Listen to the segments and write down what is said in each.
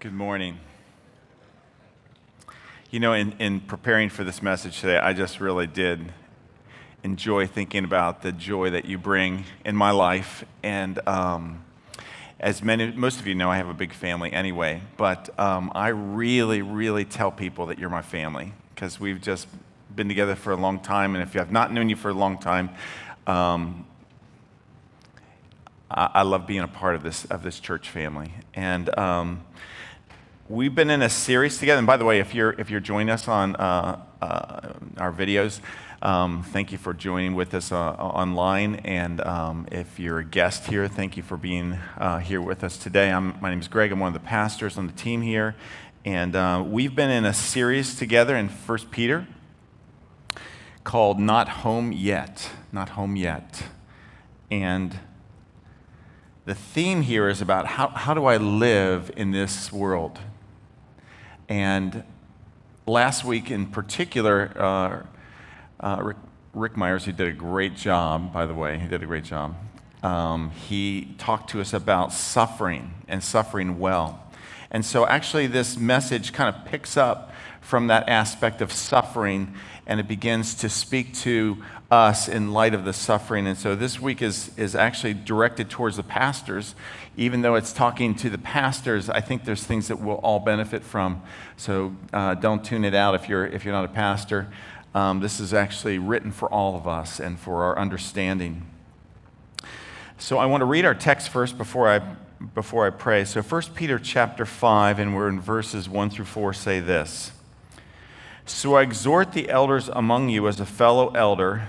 Good morning. You know, in, in preparing for this message today, I just really did enjoy thinking about the joy that you bring in my life. And um, as many, most of you know, I have a big family anyway, but um, I really, really tell people that you're my family because we've just been together for a long time. And if I've not known you for a long time, um, I, I, love being a part of this, of this church family. And um, We've been in a series together. And by the way, if you're, if you're joining us on uh, uh, our videos, um, thank you for joining with us uh, online. And um, if you're a guest here, thank you for being uh, here with us today. I'm, my name is Greg. I'm one of the pastors on the team here. And uh, we've been in a series together in 1 Peter called Not Home Yet. Not Home Yet. And the theme here is about how, how do I live in this world? And last week in particular, uh, uh, Rick, Rick, Myers, who did a great job, by the way, he did a great job. Um, he talked to us about suffering and suffering well. And so, actually, this message kind of picks up from that aspect of suffering and it begins to speak to us in light of the suffering. And so, this week is, is actually directed towards the pastors even though it's talking to the pastors, I think there's things that we'll all benefit from. So uh, don't tune it out if you're, if you're not a pastor. Um, this is actually written for all of us and for our understanding. So I want to read our text first before I, before I pray. So 1 Peter chapter 5, and we're in verses 1 through 4, say this. So I exhort the elders among you as a fellow elder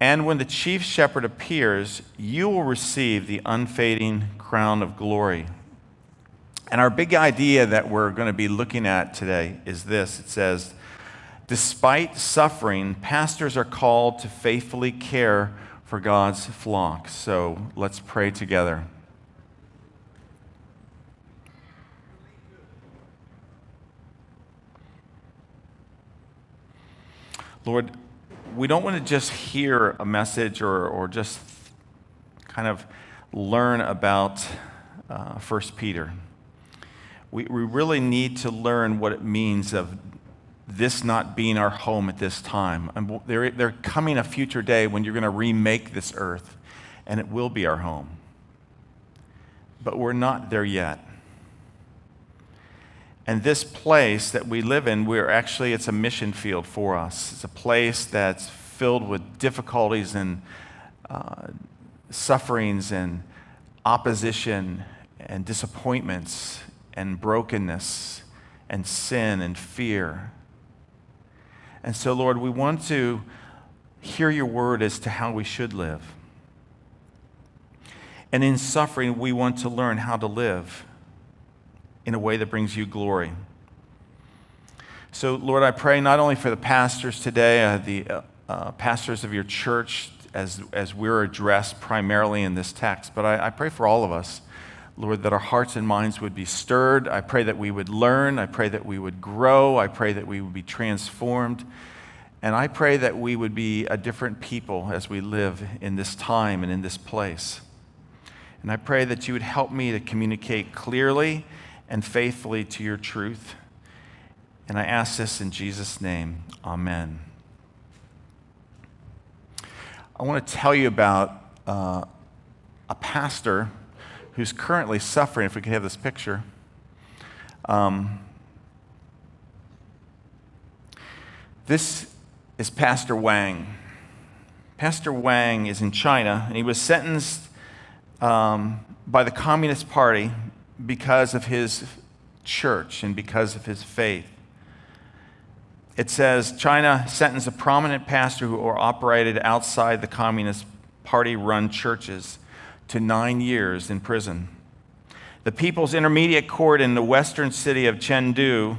And when the chief shepherd appears, you will receive the unfading crown of glory. And our big idea that we're going to be looking at today is this it says, Despite suffering, pastors are called to faithfully care for God's flock. So let's pray together. Lord, we don't want to just hear a message or, or just kind of learn about uh, 1 Peter. We, we really need to learn what it means of this not being our home at this time. And there, there coming a future day when you're going to remake this earth, and it will be our home. But we're not there yet. And this place that we live in, we're actually, it's a mission field for us. It's a place that's filled with difficulties and uh, sufferings and opposition and disappointments and brokenness and sin and fear. And so, Lord, we want to hear your word as to how we should live. And in suffering, we want to learn how to live in a way that brings you glory. So, Lord, I pray not only for the pastors today, uh, the uh, uh, pastors of your church, as, as we're addressed primarily in this text, but I, I pray for all of us, Lord, that our hearts and minds would be stirred. I pray that we would learn. I pray that we would grow. I pray that we would be transformed. And I pray that we would be a different people as we live in this time and in this place. And I pray that you would help me to communicate clearly and faithfully to your truth. And I ask this in Jesus' name. Amen. I want to tell you about uh, a pastor who's currently suffering. If we could have this picture. Um, this is Pastor Wang. Pastor Wang is in China, and he was sentenced um, by the Communist Party because of his church and because of his faith. It says China sentenced a prominent pastor who operated outside the Communist Party run churches to nine years in prison. The People's Intermediate Court in the western city of Chengdu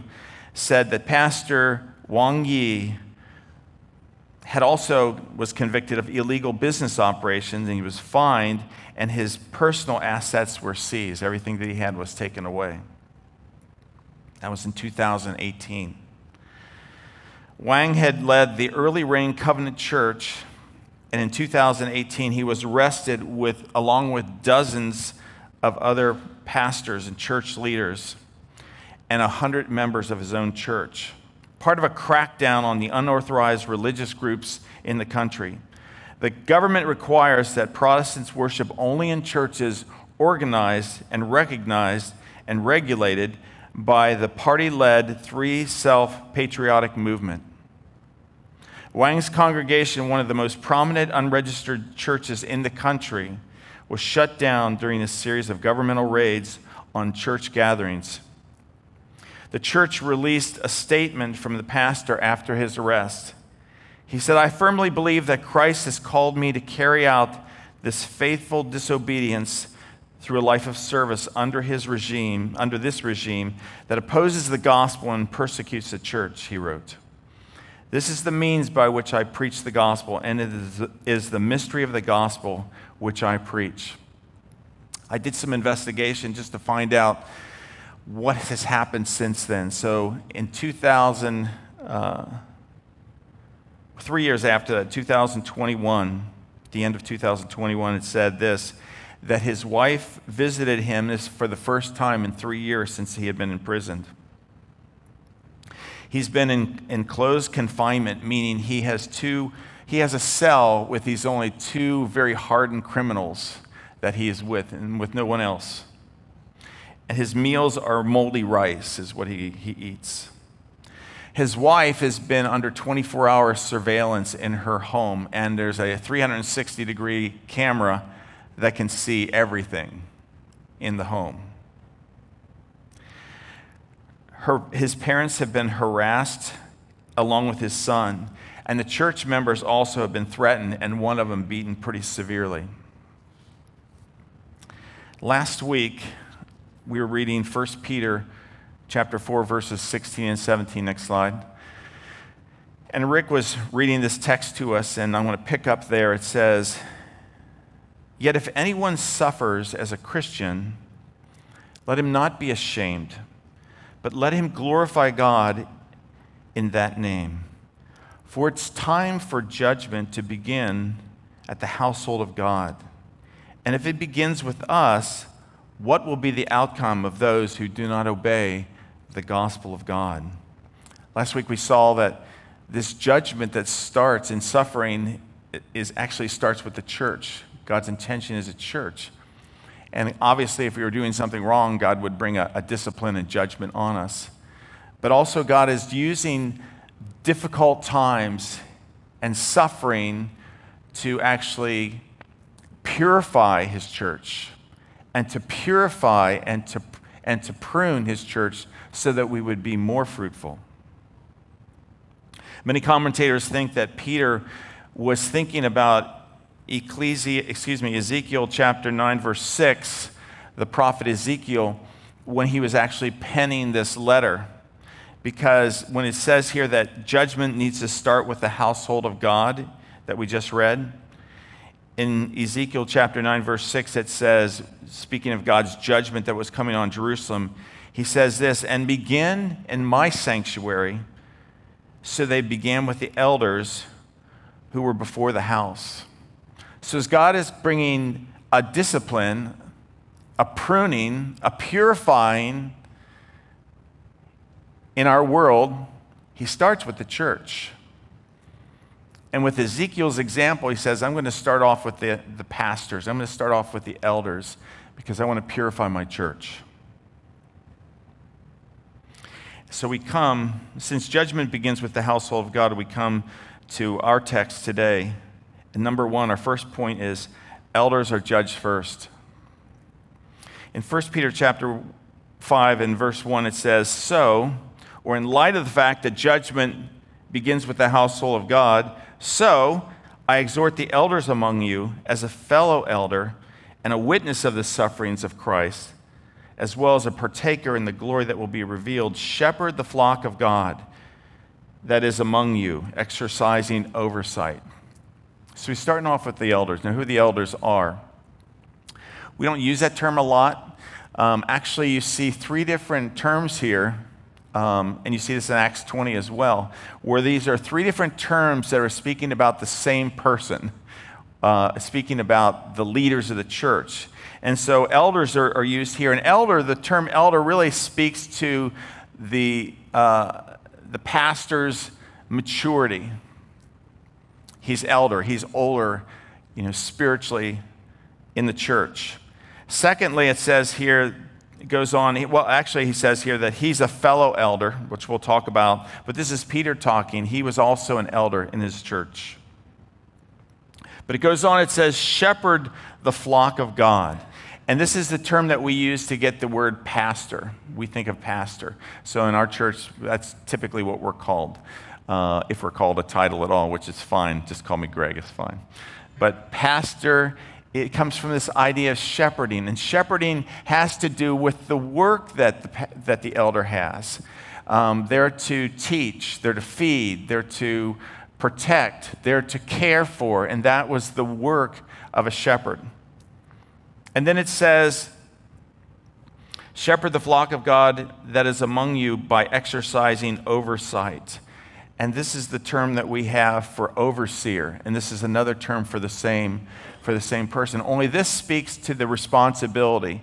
said that Pastor Wang Yi had also was convicted of illegal business operations and he was fined and his personal assets were seized. Everything that he had was taken away. That was in 2018. Wang had led the Early Rain Covenant Church, and in 2018 he was arrested with, along with dozens of other pastors and church leaders and 100 members of his own church part of a crackdown on the unauthorized religious groups in the country. The government requires that Protestants worship only in churches organized and recognized and regulated by the party led Three Self Patriotic Movement. Wang's congregation, one of the most prominent unregistered churches in the country, was shut down during a series of governmental raids on church gatherings the church released a statement from the pastor after his arrest. He said, I firmly believe that Christ has called me to carry out this faithful disobedience through a life of service under his regime, under this regime that opposes the gospel and persecutes the church, he wrote. This is the means by which I preach the gospel, and it is the mystery of the gospel which I preach. I did some investigation just to find out what has happened since then. So in 2000, uh, three years after that, 2021, the end of 2021, it said this that his wife visited him for the first time in three years since he had been imprisoned. He's been in, in closed confinement, meaning he has two, he has a cell with these only two very hardened criminals that he is with and with no one else and his meals are moldy rice, is what he, he eats. His wife has been under 24 hour surveillance in her home, and there's a 360 degree camera that can see everything in the home. Her, his parents have been harassed along with his son, and the church members also have been threatened, and one of them beaten pretty severely. Last week, we were reading 1 Peter chapter 4 verses 16 and 17 next slide. And Rick was reading this text to us and I'm going to pick up there it says Yet if anyone suffers as a Christian let him not be ashamed but let him glorify God in that name. For it's time for judgment to begin at the household of God. And if it begins with us, what will be the outcome of those who do not obey the gospel of God? Last week we saw that this judgment that starts in suffering is actually starts with the church. God's intention is a church. And obviously, if we were doing something wrong, God would bring a, a discipline and judgment on us. But also, God is using difficult times and suffering to actually purify his church and to purify and to, and to prune his church so that we would be more fruitful. Many commentators think that Peter was thinking about Ecclesi- excuse me, Ezekiel chapter 9, verse 6, the prophet Ezekiel, when he was actually penning this letter. Because when it says here that judgment needs to start with the household of God that we just read, in Ezekiel chapter 9, verse 6, it says, speaking of God's judgment that was coming on Jerusalem, he says this, and begin in my sanctuary. So they began with the elders who were before the house. So as God is bringing a discipline, a pruning, a purifying in our world, he starts with the church. And with Ezekiel's example, he says, I'm going to start off with the, the pastors. I'm going to start off with the elders because I want to purify my church. So we come, since judgment begins with the household of God, we come to our text today. And number one, our first point is elders are judged first. In 1 Peter chapter 5 and verse 1, it says, So, or in light of the fact that judgment begins with the household of God, so I exhort the elders among you as a fellow elder and a witness of the sufferings of Christ, as well as a partaker in the glory that will be revealed. Shepherd the flock of God that is among you, exercising oversight. So we're starting off with the elders. Now, who the elders are. We don't use that term a lot. Um, actually, you see three different terms here, um, and you see this in Acts 20 as well, where these are three different terms that are speaking about the same person, uh, speaking about the leaders of the church. And so elders are, are, used here. And elder, the term elder really speaks to the, uh, the pastor's maturity. He's elder, he's older, you know, spiritually in the church. Secondly, it says here, it goes on, well, actually, he says here that he's a fellow elder, which we'll talk about, but this is Peter talking. He was also an elder in his church. But it goes on, it says, shepherd the flock of God. And this is the term that we use to get the word pastor. We think of pastor. So in our church, that's typically what we're called, uh, if we're called a title at all, which is fine. Just call me Greg, it's fine. But pastor, it comes from this idea of shepherding. And shepherding has to do with the work that the, that the elder has. Um, they're to teach, they're to feed, they're to protect, they're to care for. And that was the work of a shepherd. And then it says, Shepherd the flock of God that is among you by exercising oversight. And this is the term that we have for overseer. And this is another term for the same, for the same person. Only this speaks to the responsibility.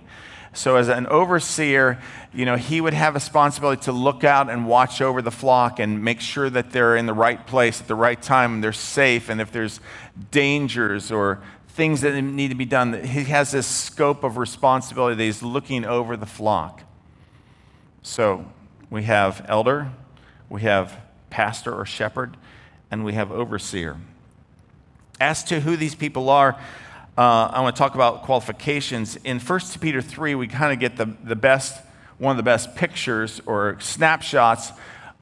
So, as an overseer, you know, he would have a responsibility to look out and watch over the flock and make sure that they're in the right place at the right time and they're safe. And if there's dangers or things that need to be done. He has this scope of responsibility that he's looking over the flock. So we have elder, we have pastor or shepherd, and we have overseer. As to who these people are, uh, I want to talk about qualifications. In 1 Peter 3, we kind of get the, the best, one of the best pictures or snapshots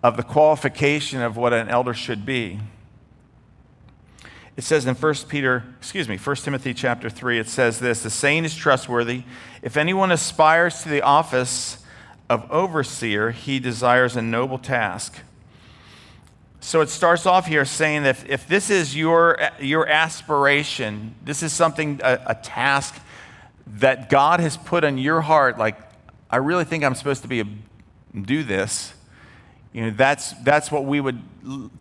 of the qualification of what an elder should be. It says in 1 Peter, excuse me, 1 Timothy chapter 3, it says this The saying is trustworthy. If anyone aspires to the office of overseer, he desires a noble task. So it starts off here saying that if, if this is your, your aspiration, this is something, a, a task that God has put on your heart, like, I really think I'm supposed to be a, do this you know, that's, that's what we would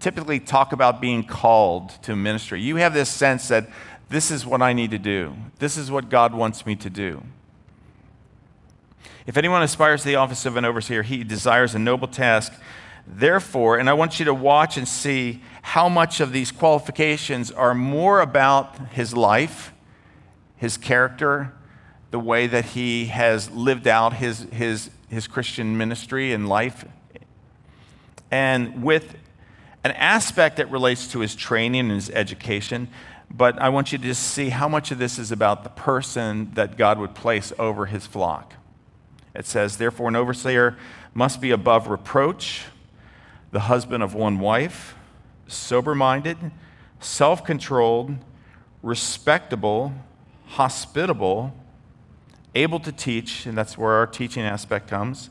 typically talk about being called to ministry. You have this sense that this is what I need to do, this is what God wants me to do. If anyone aspires to the office of an overseer, he desires a noble task. Therefore, and I want you to watch and see how much of these qualifications are more about his life, his character, the way that he has lived out his, his, his Christian ministry and life and with an aspect that relates to his training and his education. But I want you to just see how much of this is about the person that God would place over his flock. It says, Therefore, an overseer must be above reproach, the husband of one wife, sober minded, self controlled, respectable, hospitable, able to teach, and that's where our teaching aspect comes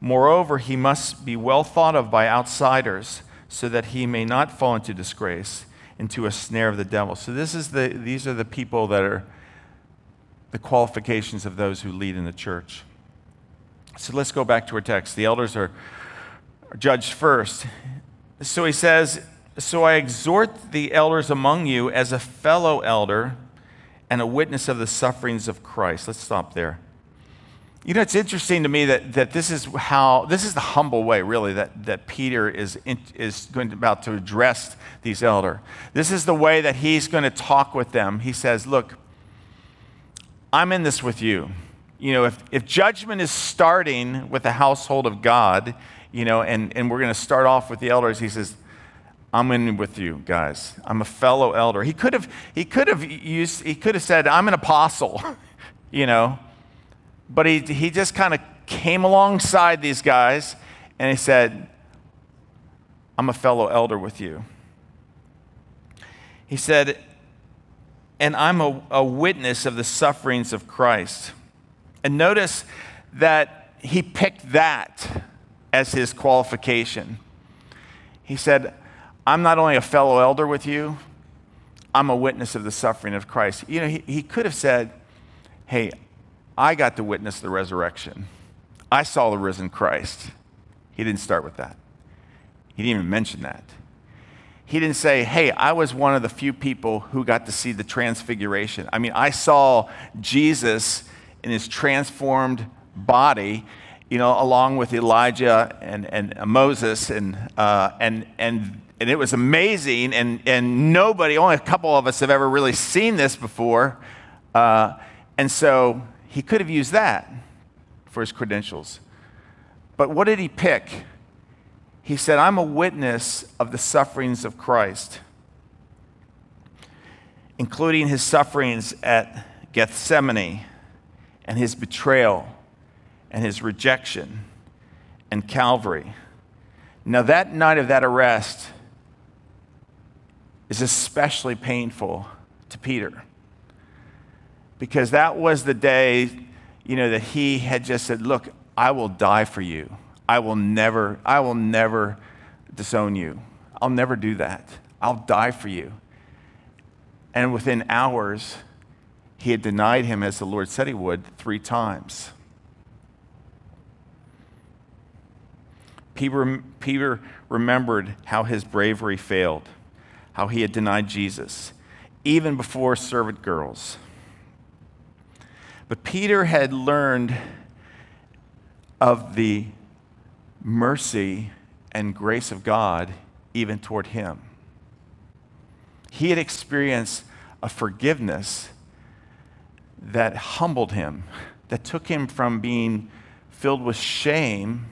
Moreover, he must be well thought of by outsiders so that he may not fall into disgrace, into a snare of the devil. So this is the, these are the people that are the qualifications of those who lead in the church. So let's go back to our text. The elders are, are judged first. So he says, So I exhort the elders among you as a fellow elder and a witness of the sufferings of Christ. Let's stop there. You know, it's interesting to me that, that this is how, this is the humble way, really, that, that Peter is, in, is going to, about to address these elder. This is the way that he's going to talk with them. He says, Look, I'm in this with you. You know, if, if judgment is starting with the household of God, you know, and, and we're going to start off with the elders, he says, I'm in with you guys. I'm a fellow elder. He could have, he could have used, he could have said, I'm an apostle, you know, but he, he just kind of came alongside these guys and he said, I'm a fellow elder with you. He said, and I'm a, a witness of the sufferings of Christ. And notice that he picked that as his qualification. He said, I'm not only a fellow elder with you, I'm a witness of the suffering of Christ. You know, he, he could have said, Hey, I got to witness the resurrection. I saw the risen Christ. He didn't start with that. He didn't even mention that. He didn't say, Hey, I was one of the few people who got to see the transfiguration. I mean, I saw Jesus in his transformed body, you know, along with Elijah and, and Moses and, uh, and, and and it was amazing. And, and nobody, only a couple of us have ever really seen this before. Uh, and so he could have used that for his credentials. But what did he pick? He said, I'm a witness of the sufferings of Christ, including his sufferings at Gethsemane and his betrayal and his rejection and Calvary. Now, that night of that arrest, is especially painful to Peter because that was the day, you know, that he had just said, "Look, I will die for you. I will never, I will never disown you. I'll never do that. I'll die for you." And within hours, he had denied him as the Lord said he would three times. Peter, Peter remembered how his bravery failed how he had denied Jesus, even before servant girls. But Peter had learned of the mercy and grace of God even toward him. He had experienced a forgiveness that humbled him, that took him from being filled with shame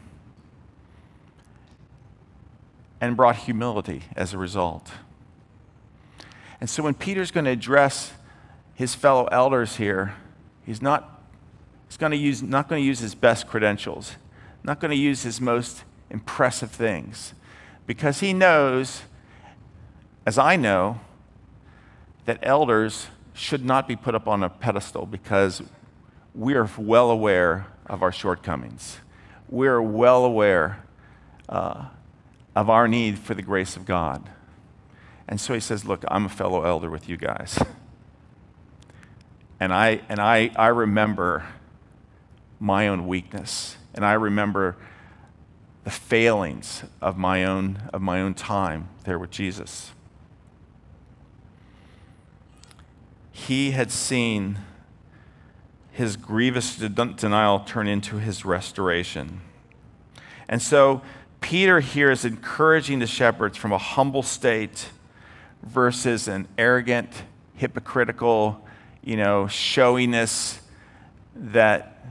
and brought humility as a result. And so when Peter's going to address his fellow elders here, he's not, he's going to use, not going to use his best credentials, not going to use his most impressive things, because he knows, as I know, that elders should not be put up on a pedestal because we are well aware of our shortcomings. We are well aware uh, of our need for the grace of God. And so he says, Look, I'm a fellow elder with you guys. And I, and I, I remember my own weakness, and I remember the failings of my own, of my own time there with Jesus. He had seen his grievous denial turn into his restoration. And so Peter here is encouraging the shepherds from a humble state versus an arrogant, hypocritical, you know, showiness that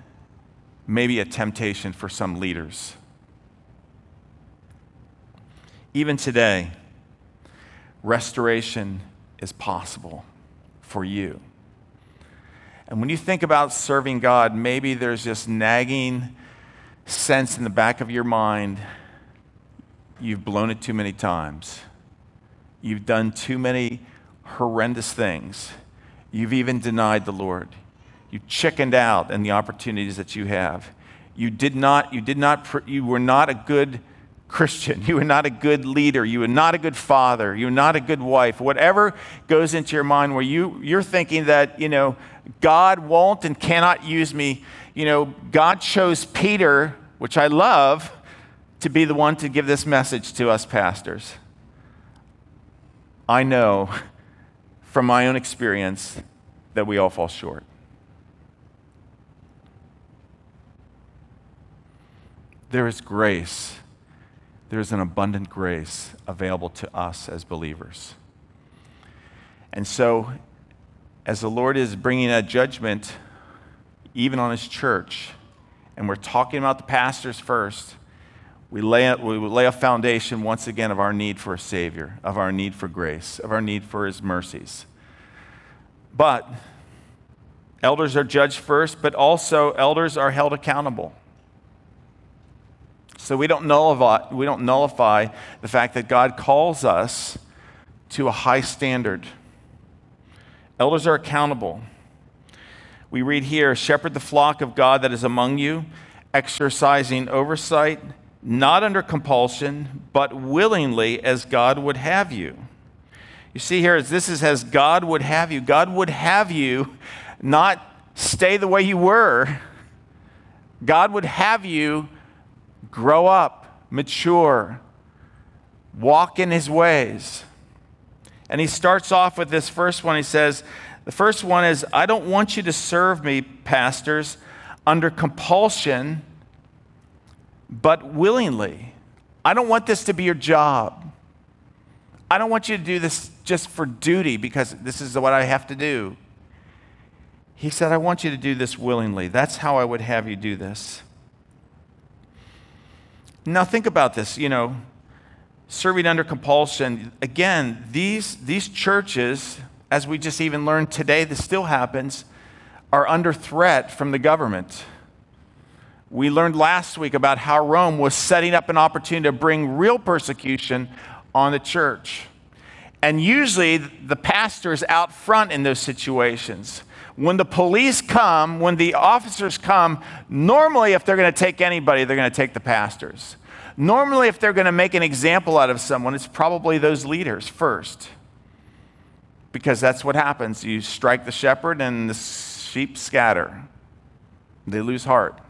may be a temptation for some leaders. Even today, restoration is possible for you. And when you think about serving God, maybe there's this nagging sense in the back of your mind you've blown it too many times. You've done too many horrendous things. You've even denied the Lord. You chickened out in the opportunities that you have. You did not, you did not, you were not a good Christian. You were not a good leader. You were not a good father. You were not a good wife. Whatever goes into your mind where you, you're thinking that, you know, God won't and cannot use me. You know, God chose Peter, which I love, to be the one to give this message to us pastors. I know from my own experience that we all fall short. There is grace. There is an abundant grace available to us as believers. And so, as the Lord is bringing a judgment, even on his church, and we're talking about the pastors first, we lay, a, we lay a foundation once again of our need for a Savior, of our need for grace, of our need for His mercies. But elders are judged first, but also elders are held accountable. So we don't nullify, we don't nullify the fact that God calls us to a high standard. Elders are accountable. We read here shepherd the flock of God that is among you, exercising oversight not under compulsion, but willingly as God would have you. You see here, this is as God would have you. God would have you not stay the way you were. God would have you grow up, mature, walk in his ways. And he starts off with this first one. He says, The first one is, I don't want you to serve me, pastors, under compulsion but willingly. I don't want this to be your job. I don't want you to do this just for duty because this is what I have to do. He said, I want you to do this willingly. That's how I would have you do this. Now, think about this. You know, serving under compulsion. Again, these, these churches, as we just even learned today, this still happens, are under threat from the government. We learned last week about how Rome was setting up an opportunity to bring real persecution on the church. And usually the pastor is out front in those situations. When the police come, when the officers come, normally if they're going to take anybody, they're going to take the pastors. Normally, if they're going to make an example out of someone, it's probably those leaders first. Because that's what happens. You strike the shepherd, and the sheep scatter, they lose heart.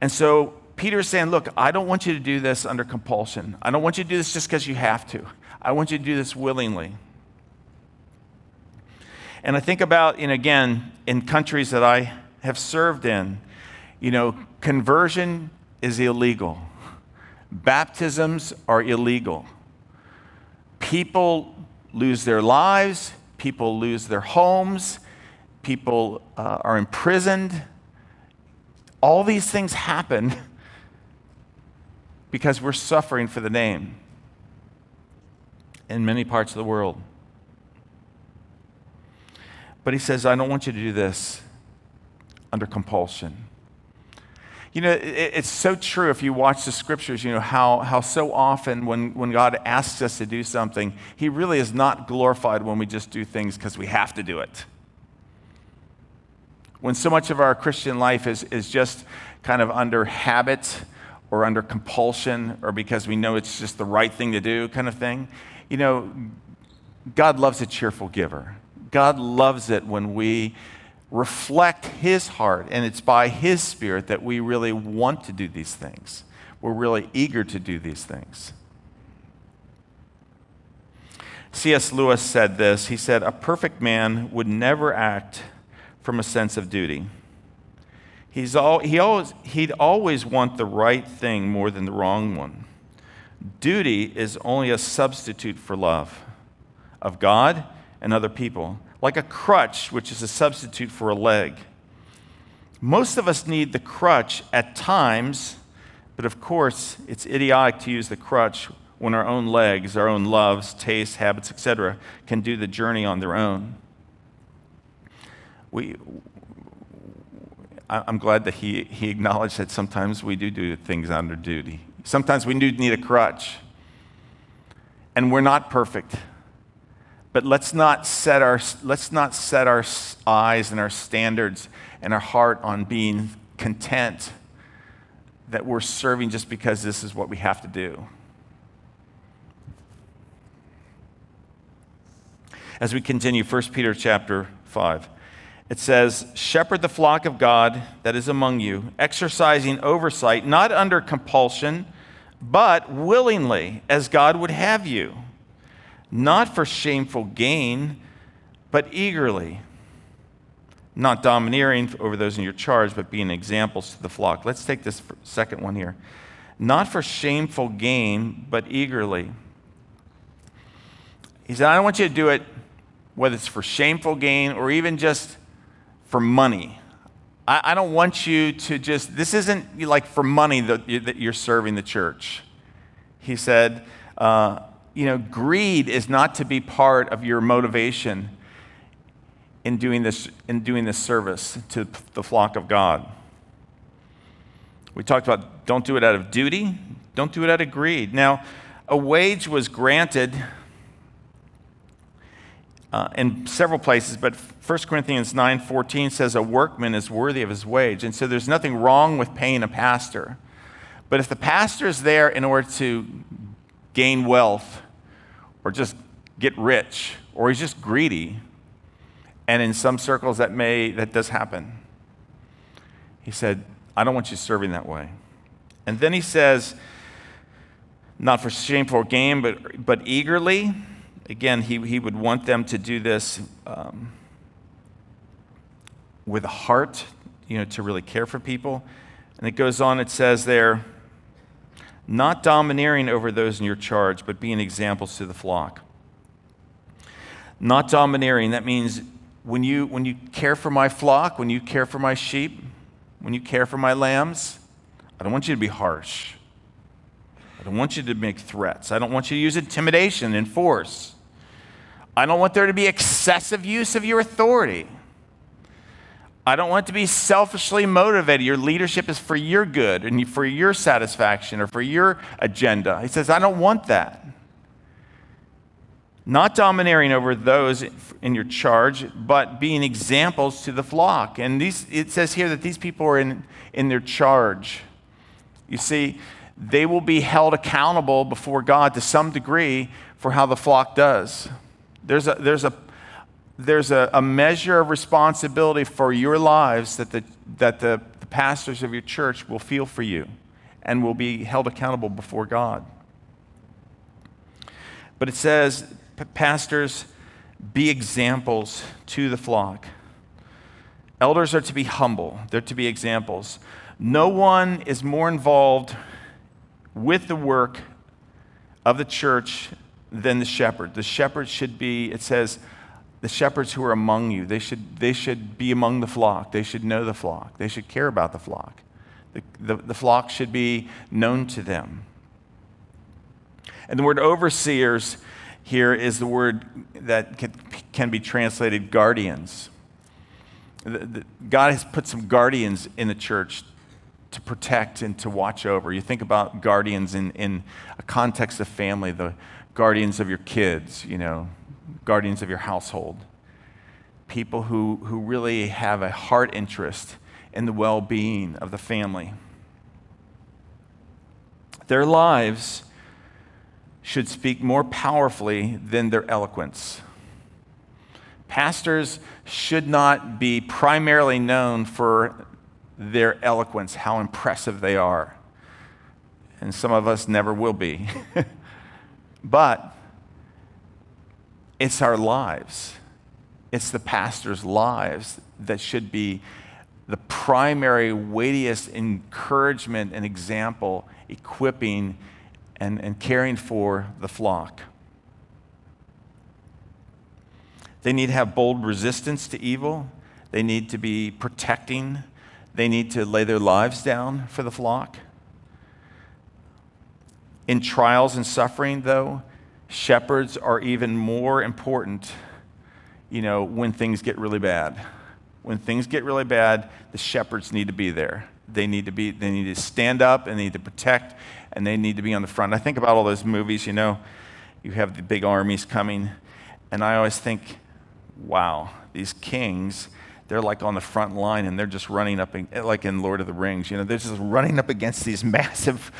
And so Peter is saying, Look, I don't want you to do this under compulsion. I don't want you to do this just because you have to. I want you to do this willingly. And I think about, and again, in countries that I have served in, you know, conversion is illegal, baptisms are illegal. People lose their lives, people lose their homes, people uh, are imprisoned all these things happen because we're suffering for the name in many parts of the world. But he says, I don't want you to do this under compulsion. You know, it's so true if you watch the scriptures, you know, how, how so often when, when God asks us to do something, he really is not glorified when we just do things because we have to do it when so much of our Christian life is, is just kind of under habit or under compulsion or because we know it's just the right thing to do kind of thing, you know, God loves a cheerful giver. God loves it when we reflect His heart, and it's by His Spirit that we really want to do these things. We're really eager to do these things. C.S. Lewis said this. He said, A perfect man would never act from a sense of duty. He's all, he always, he'd always want the right thing more than the wrong one. Duty is only a substitute for love of God and other people, like a crutch, which is a substitute for a leg. Most of us need the crutch at times, but of course, it's idiotic to use the crutch when our own legs, our own loves, tastes, habits, etc., can do the journey on their own we, I'm glad that he, he acknowledged that sometimes we do do things under duty. Sometimes we do need a crutch. And we're not perfect. But let's not set our, let's not set our eyes and our standards and our heart on being content that we're serving just because this is what we have to do. As we continue, 1 Peter chapter 5 it says, Shepherd the flock of God that is among you, exercising oversight, not under compulsion, but willingly, as God would have you, not for shameful gain, but eagerly, not domineering over those in your charge, but being examples to the flock. Let's take this second one here. Not for shameful gain, but eagerly. He said, I don't want you to do it whether it's for shameful gain or even just for money. I, I don't want you to just, this isn't like for money that, that you're serving the church. He said, uh, you know, greed is not to be part of your motivation in doing this, in doing this service to the flock of God. We talked about don't do it out of duty, don't do it out of greed. Now, a wage was granted uh, in several places, but 1 Corinthians 9:14 says a workman is worthy of his wage. And so there's nothing wrong with paying a pastor. But if the pastor is there in order to gain wealth or just get rich or he's just greedy, and in some circles that may that does happen. He said, I don't want you serving that way. And then he says, not for shameful gain, but, but eagerly. Again, he, he would want them to do this um, with a heart, you know, to really care for people. And it goes on, it says there, not domineering over those in your charge, but being examples to the flock. Not domineering, that means when you, when you care for my flock, when you care for my sheep, when you care for my lambs, I don't want you to be harsh. I don't want you to make threats. I don't want you to use intimidation and force. I don't want there to be excessive use of your authority. I don't want to be selfishly motivated. Your leadership is for your good and for your satisfaction or for your agenda. He says, I don't want that. Not domineering over those in your charge, but being examples to the flock. And these, it says here that these people are in, in their charge. You see, they will be held accountable before God to some degree for how the flock does. There's a, there's a, there's a, a measure of responsibility for your lives that, the, that the, the pastors of your church will feel for you and will be held accountable before God. But it says, pastors, be examples to the flock. Elders are to be humble, they're to be examples. No one is more involved with the work of the church than the shepherd. The shepherd should be, it says, the shepherds who are among you, they should, they should be among the flock. They should know the flock. They should care about the flock. The, the, the flock should be known to them. And the word overseers here is the word that can, can be translated guardians. The, the, God has put some guardians in the church to protect and to watch over. You think about guardians in, in a context of family, the guardians of your kids, you know, guardians of your household. People who, who really have a heart interest in the well being of the family. Their lives should speak more powerfully than their eloquence. Pastors should not be primarily known for their eloquence, how impressive they are. And some of us never will be. but it's our lives, it's the pastor's lives that should be the primary, weightiest encouragement and example, equipping and, and caring for the flock. They need to have bold resistance to evil. They need to be protecting they need to lay their lives down for the flock. In trials and suffering, though, shepherds are even more important, you know, when things get really bad. When things get really bad, the shepherds need to be there. They need to be, they need to stand up and they need to protect and they need to be on the front. I think about all those movies, you know, you have the big armies coming, and I always think, wow, these kings, they're like on the front line and they're just running up, like in Lord of the Rings, you know, they're just running up against these massive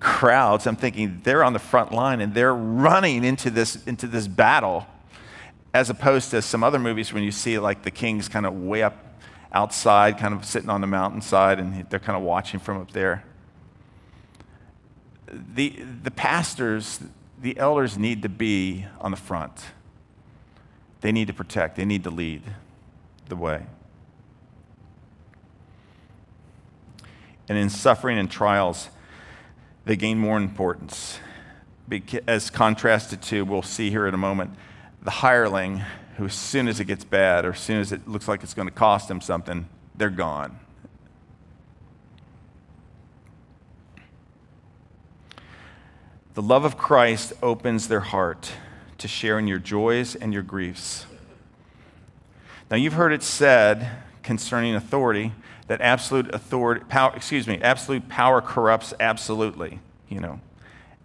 crowds. I'm thinking they're on the front line and they're running into this, into this battle, as opposed to some other movies when you see like the kings kind of way up outside, kind of sitting on the mountainside, and they're kind of watching from up there. The, the pastors, the elders need to be on the front. They need to protect, they need to lead the way. And in suffering and trials, they gain more importance. As contrasted to, we'll see here in a moment, the hireling who, as soon as it gets bad or as soon as it looks like it's going to cost them something, they're gone. The love of Christ opens their heart to share in your joys and your griefs. Now, you've heard it said concerning authority that absolute authority, power, excuse me, absolute power corrupts absolutely. You know,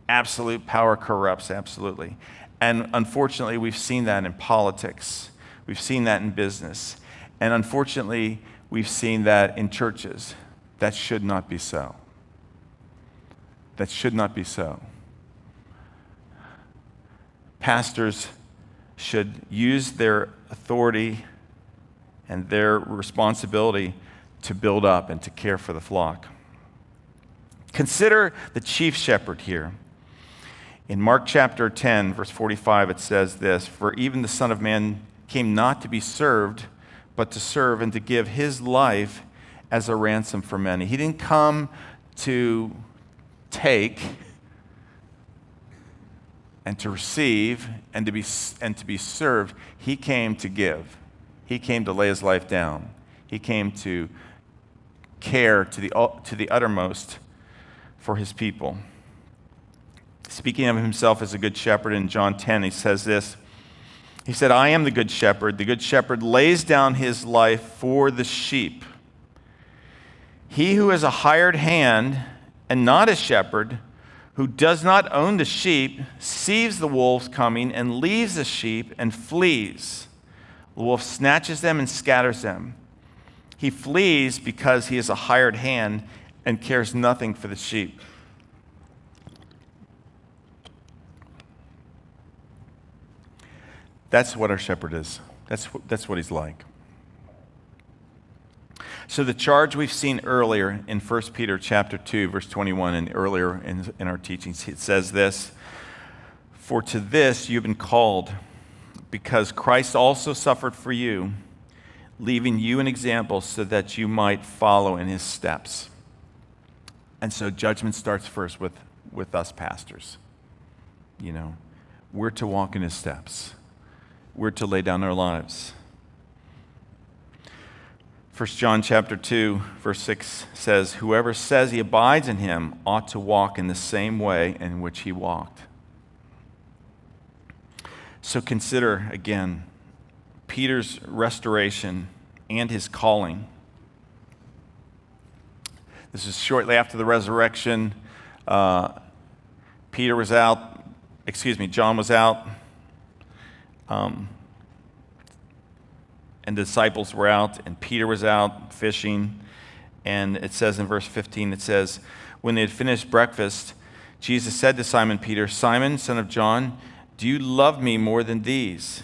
absolute power corrupts absolutely. And unfortunately, we've seen that in politics, we've seen that in business, and unfortunately, we've seen that in churches. That should not be so. That should not be so. Pastors should use their authority and their responsibility to build up and to care for the flock. Consider the chief shepherd here. In Mark chapter 10, verse 45, it says this For even the Son of Man came not to be served, but to serve and to give his life as a ransom for many. He didn't come to take and to receive and to be, and to be served. He came to give. He came to lay his life down. He came to care to the, to the uttermost for his people. Speaking of himself as a good shepherd in John 10, he says this. He said, I am the good shepherd. The good shepherd lays down his life for the sheep. He who is a hired hand and not a shepherd, who does not own the sheep, sees the wolves coming and leaves the sheep and flees. The wolf snatches them and scatters them. He flees because he is a hired hand and cares nothing for the sheep. That's what our shepherd is. That's, that's what he's like. So the charge we've seen earlier in 1 Peter chapter 2 verse 21 and earlier in, in our teachings it says this for to this you've been called because Christ also suffered for you leaving you an example so that you might follow in his steps. And so judgment starts first with, with us pastors. You know, we're to walk in his steps. We're to lay down our lives. 1 John chapter 2 verse 6 says whoever says he abides in him ought to walk in the same way in which he walked. So consider again Peter's restoration and his calling. This is shortly after the resurrection. Uh, Peter was out, excuse me, John was out. Um, and the disciples were out, and Peter was out fishing. And it says in verse 15, it says, When they had finished breakfast, Jesus said to Simon Peter, Simon, son of John, do you love me more than these?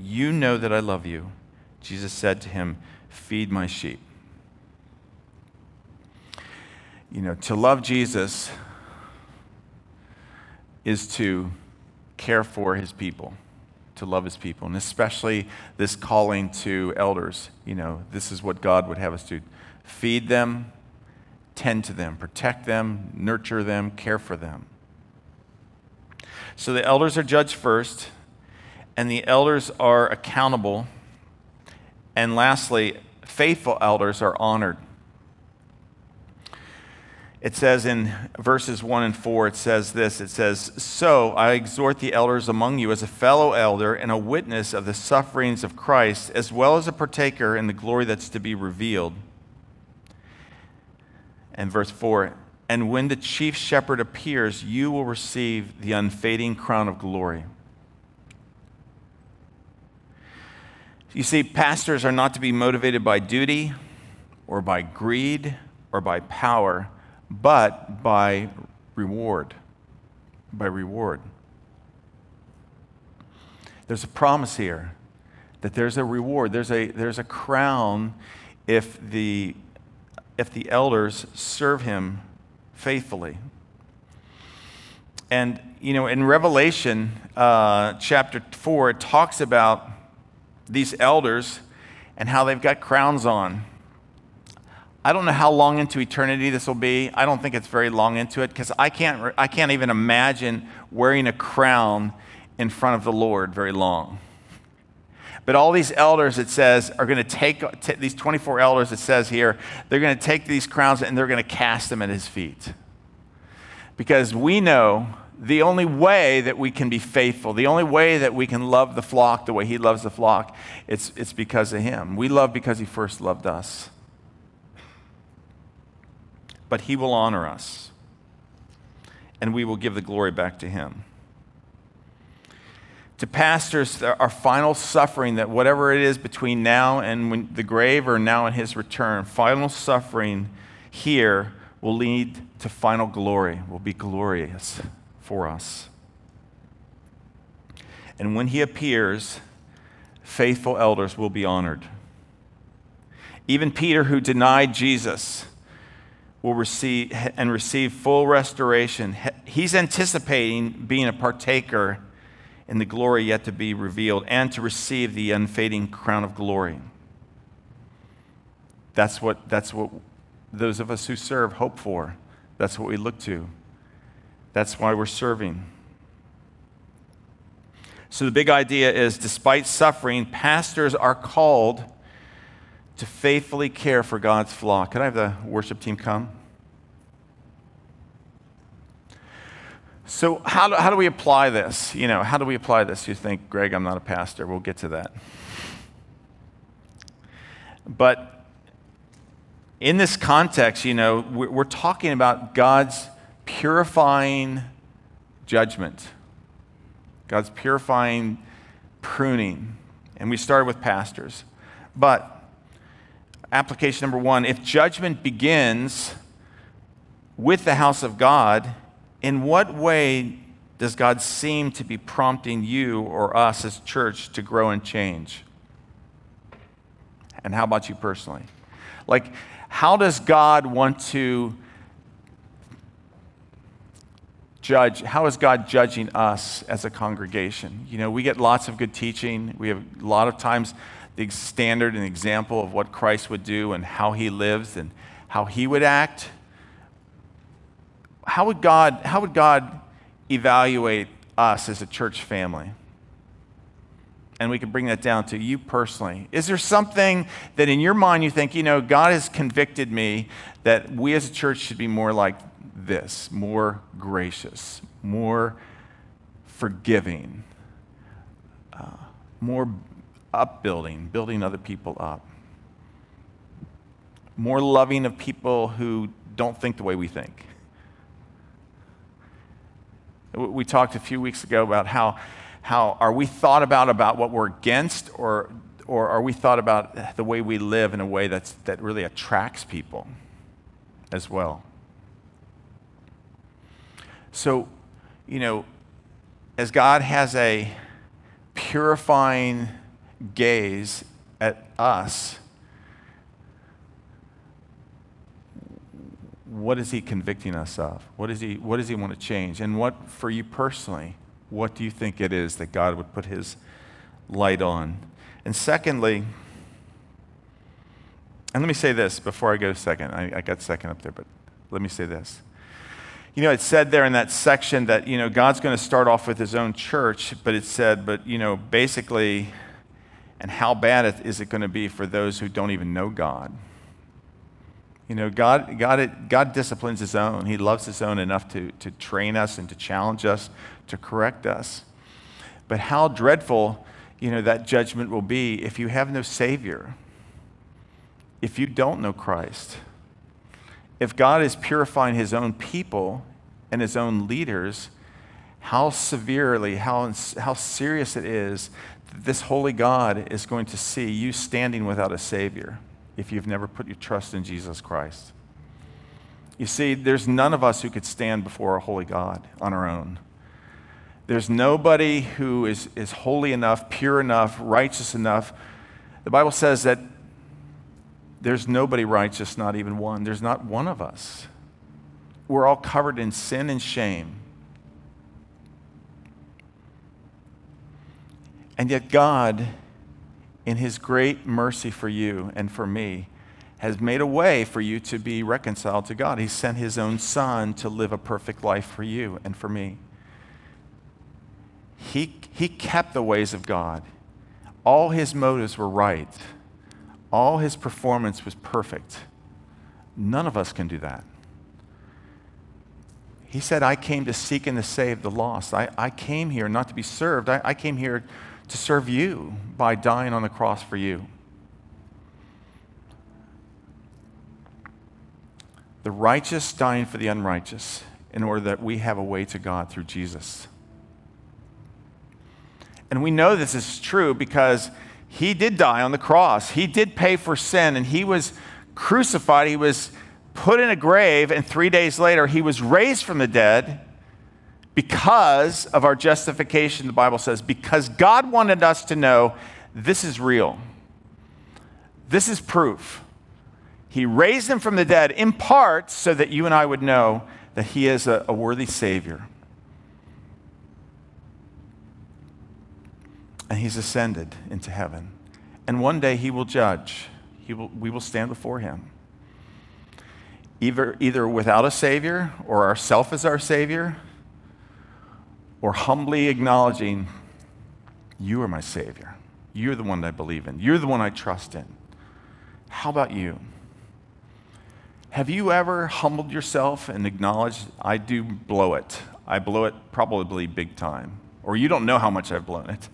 You know that I love you. Jesus said to him, Feed my sheep. You know, to love Jesus is to care for his people to love his people, and especially this calling to elders. You know, this is what God would have us do feed them, tend to them, protect them, nurture them, care for them. So the elders are judged first, and the elders are accountable. And lastly, faithful elders are honored it says in verses 1 and 4, it says this it says, So I exhort the elders among you as a fellow elder and a witness of the sufferings of Christ, as well as a partaker in the glory that's to be revealed. And verse 4 And when the chief shepherd appears, you will receive the unfading crown of glory. You see, pastors are not to be motivated by duty or by greed or by power but by reward. By reward. There's a promise here that there's a reward, there's a, there's a crown if the, if the elders serve him faithfully. And, you know, in Revelation uh, chapter 4, it talks about these elders and how they've got crowns on. I don't know how long into eternity this will be. I don't think it's very long into it because I can't, I can't even imagine wearing a crown in front of the Lord very long. But all these elders, it says, are going to take t- these 24 elders, it says here, they're going to take these crowns and they're going to cast them at his feet. Because we know the only way that we can be faithful, the only way that we can love the flock the way he loves the flock, it's, it's because of him. We love because he first loved us. But he will honor us, and we will give the glory back to him. To pastors, our final suffering, that whatever it is between now and the grave or now and his return, final suffering here will lead to final glory, will be glorious for us. And when he appears, faithful elders will be honored. Even Peter, who denied Jesus, will receive and receive full restoration. He's anticipating being a partaker in the glory yet to be revealed and to receive the unfading crown of glory. That's what, that's what those of us who serve hope for. That's what we look to. That's why we're serving. So, the big idea is despite suffering, pastors are called to faithfully care for God's flock. Could I have the worship team come? So, how do, how do we apply this? You know, how do we apply this? You think, Greg, I'm not a pastor. We'll get to that. But in this context, you know, we're, we're talking about God's purifying judgment, God's purifying pruning. And we started with pastors. But application number one if judgment begins with the house of God, in what way does God seem to be prompting you or us as church to grow and change? And how about you personally? Like, how does God want to judge, how is God judging us as a congregation? You know, we get lots of good teaching. We have a lot of times the standard and example of what Christ would do and how he lives and how he would act. How would God, how would God evaluate us as a church family? And we can bring that down to you personally. Is there something that in your mind you think, you know, God has convicted me that we as a church should be more like this more gracious, more forgiving, uh, more upbuilding, building other people up, more loving of people who don't think the way we think. We talked a few weeks ago about how, how are we thought about about what we're against or, or are we thought about the way we live in a way that's, that really attracts people as well? So, you know, as God has a purifying gaze at us, what is he convicting us of? What, is he, what does he want to change? And what, for you personally, what do you think it is that God would put his light on? And secondly, and let me say this before I go second. I, I got second up there, but let me say this. You know, it said there in that section that, you know, God's going to start off with his own church, but it said, but, you know, basically, and how bad is it going to be for those who don't even know God? You know, God, God, God disciplines his own. He loves his own enough to, to train us and to challenge us, to correct us. But how dreadful, you know, that judgment will be if you have no Savior, if you don't know Christ if God is purifying his own people and his own leaders, how severely, how, how serious it is that this holy God is going to see you standing without a Savior if you've never put your trust in Jesus Christ. You see, there's none of us who could stand before a holy God on our own. There's nobody who is, is holy enough, pure enough, righteous enough. The Bible says that there's nobody righteous, not even one. There's not one of us. We're all covered in sin and shame. And yet, God, in His great mercy for you and for me, has made a way for you to be reconciled to God. He sent His own Son to live a perfect life for you and for me. He, he kept the ways of God. All His motives were right, all His performance was perfect. None of us can do that. He said, I came to seek and to save the lost. I, I came here not to be served, I, I came here to serve you by dying on the cross for you. The righteous dying for the unrighteous in order that we have a way to God through Jesus. And we know this is true because he did die on the cross. He did pay for sin and he was crucified. He was put in a grave, and three days later, he was raised from the dead because of our justification, the Bible says, because God wanted us to know this is real. This is proof. He raised him from the dead in part so that you and I would know that he is a, a worthy Savior. And he's ascended into heaven. And one day he will judge. He will, we will stand before him. Either, either without a Savior or ourself as our Savior or humbly acknowledging, You are my Savior. You're the one I believe in. You're the one I trust in. How about you? Have you ever humbled yourself and acknowledged, I do blow it? I blow it probably big time. Or you don't know how much I've blown it.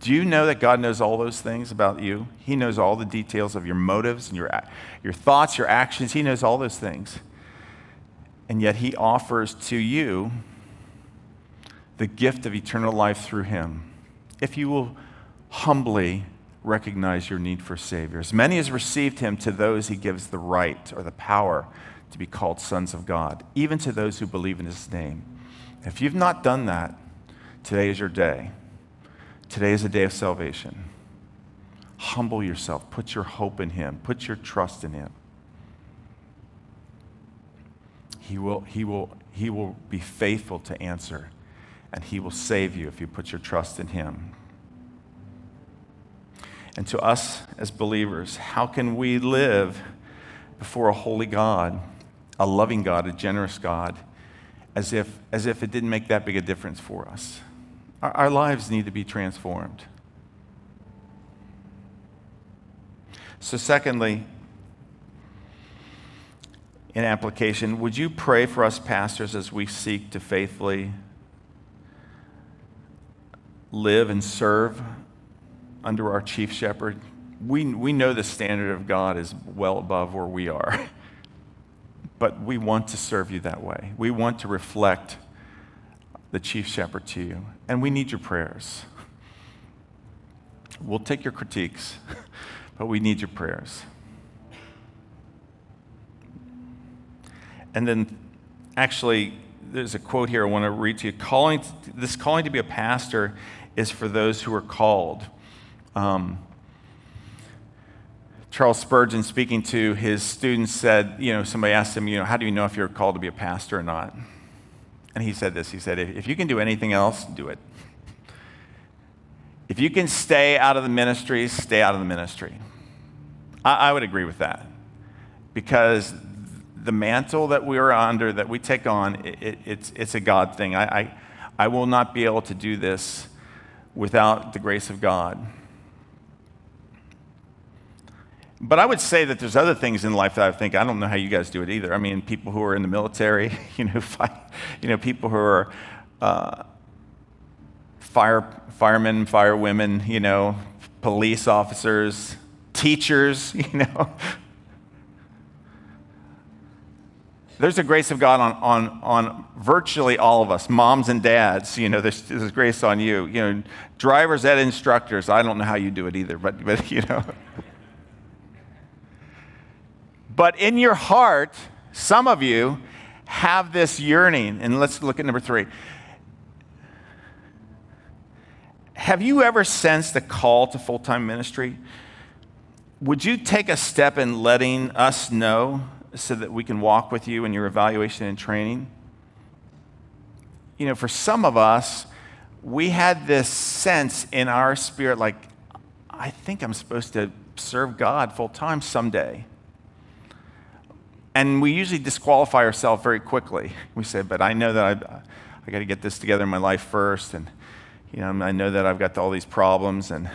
Do you know that God knows all those things about you? He knows all the details of your motives and your, your thoughts, your actions. He knows all those things. And yet, He offers to you the gift of eternal life through him. If you will humbly recognize your need for a Savior. As many as received him, to those he gives the right or the power to be called sons of God, even to those who believe in his name. If you've not done that, today is your day. Today is a day of salvation. Humble yourself, put your hope in him, put your trust in him. He will, he will, he will be faithful to answer and He will save you if you put your trust in Him. And to us as believers, how can we live before a holy God, a loving God, a generous God, as if, as if it didn't make that big a difference for us? Our, our lives need to be transformed. So, secondly, in application, would you pray for us pastors as we seek to faithfully live and serve under our chief shepherd, we, we know the standard of God is well above where we are. but we want to serve you that way. We want to reflect the chief shepherd to you. And we need your prayers. We'll take your critiques, but we need your prayers. And then, actually, there's a quote here I want to read to you. Calling, this calling to be a pastor is for those who are called. Um, Charles Spurgeon, speaking to his students, said, you know, somebody asked him, you know, how do you know if you're called to be a pastor or not? And he said this he said, if you can do anything else, do it. If you can stay out of the ministry, stay out of the ministry. I, I would agree with that. Because the mantle that we are under, that we take on, it, it, it's, it's a God thing. I, I, I will not be able to do this without the grace of God. But I would say that there's other things in life that I think I don't know how you guys do it either. I mean, people who are in the military, you know, fight, you know, people who are uh, fire firemen, firewomen, you know, police officers, teachers, you know, there's a grace of God on, on, on virtually all of us, moms and dads. You know, there's, there's grace on you. You know, drivers ed instructors. I don't know how you do it either, but, but you know. But in your heart, some of you have this yearning, and let's look at number three. have you ever sensed a call to full time ministry? Would you take a step in letting us know so that we can walk with you in your evaluation and training? You know, for some of us, we had this sense in our spirit like, I think I'm supposed to serve God full time someday. And we usually disqualify ourselves very quickly. We say, but I know that I, I got to get this together in my life first. And, you know, I know that I've got all these problems. And,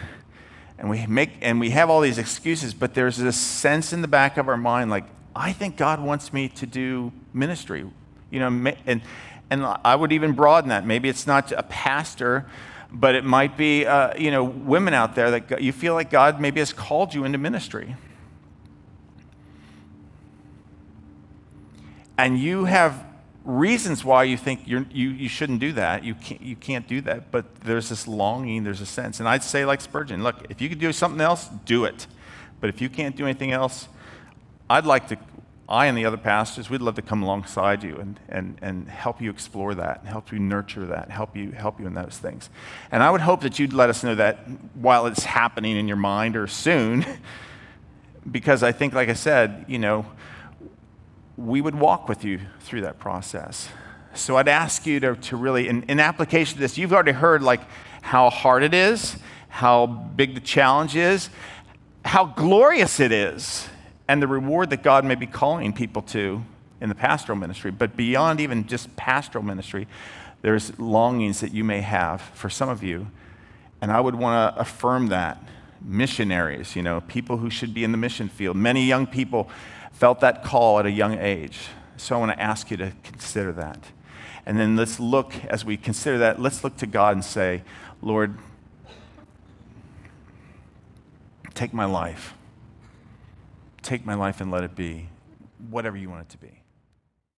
and, we make, and we have all these excuses, but there's this sense in the back of our mind like, I think God wants me to do ministry. You know, and, and I would even broaden that. Maybe it's not a pastor, but it might be, uh, you know, women out there that you feel like God maybe has called you into ministry. And you have reasons why you think you you, shouldn't do that. You can't, you can't do that. But there's this longing, there's a sense. And I'd say, like Spurgeon, look, if you could do something else, do it. But if you can't do anything else, I'd like to, I and the other pastors, we'd love to come alongside you and, and, and help you explore that, and help you nurture that, help you, help you in those things. And I would hope that you'd let us know that while it's happening in your mind or soon, because I think, like I said, you know, we would walk with you through that process. So I'd ask you to, to really, in, in application to this, you've already heard like how hard it is, how big the challenge is, how glorious it is, and the reward that God may be calling people to in the pastoral ministry. But beyond even just pastoral ministry, there's longings that you may have for some of you. And I would want to affirm that. Missionaries, you know, people who should be in the mission field. Many young people felt that call at a young age. So I want to ask you to consider that. And then let's look, as we consider that, let's look to God and say, Lord, take my life. Take my life and let it be whatever you want it to be.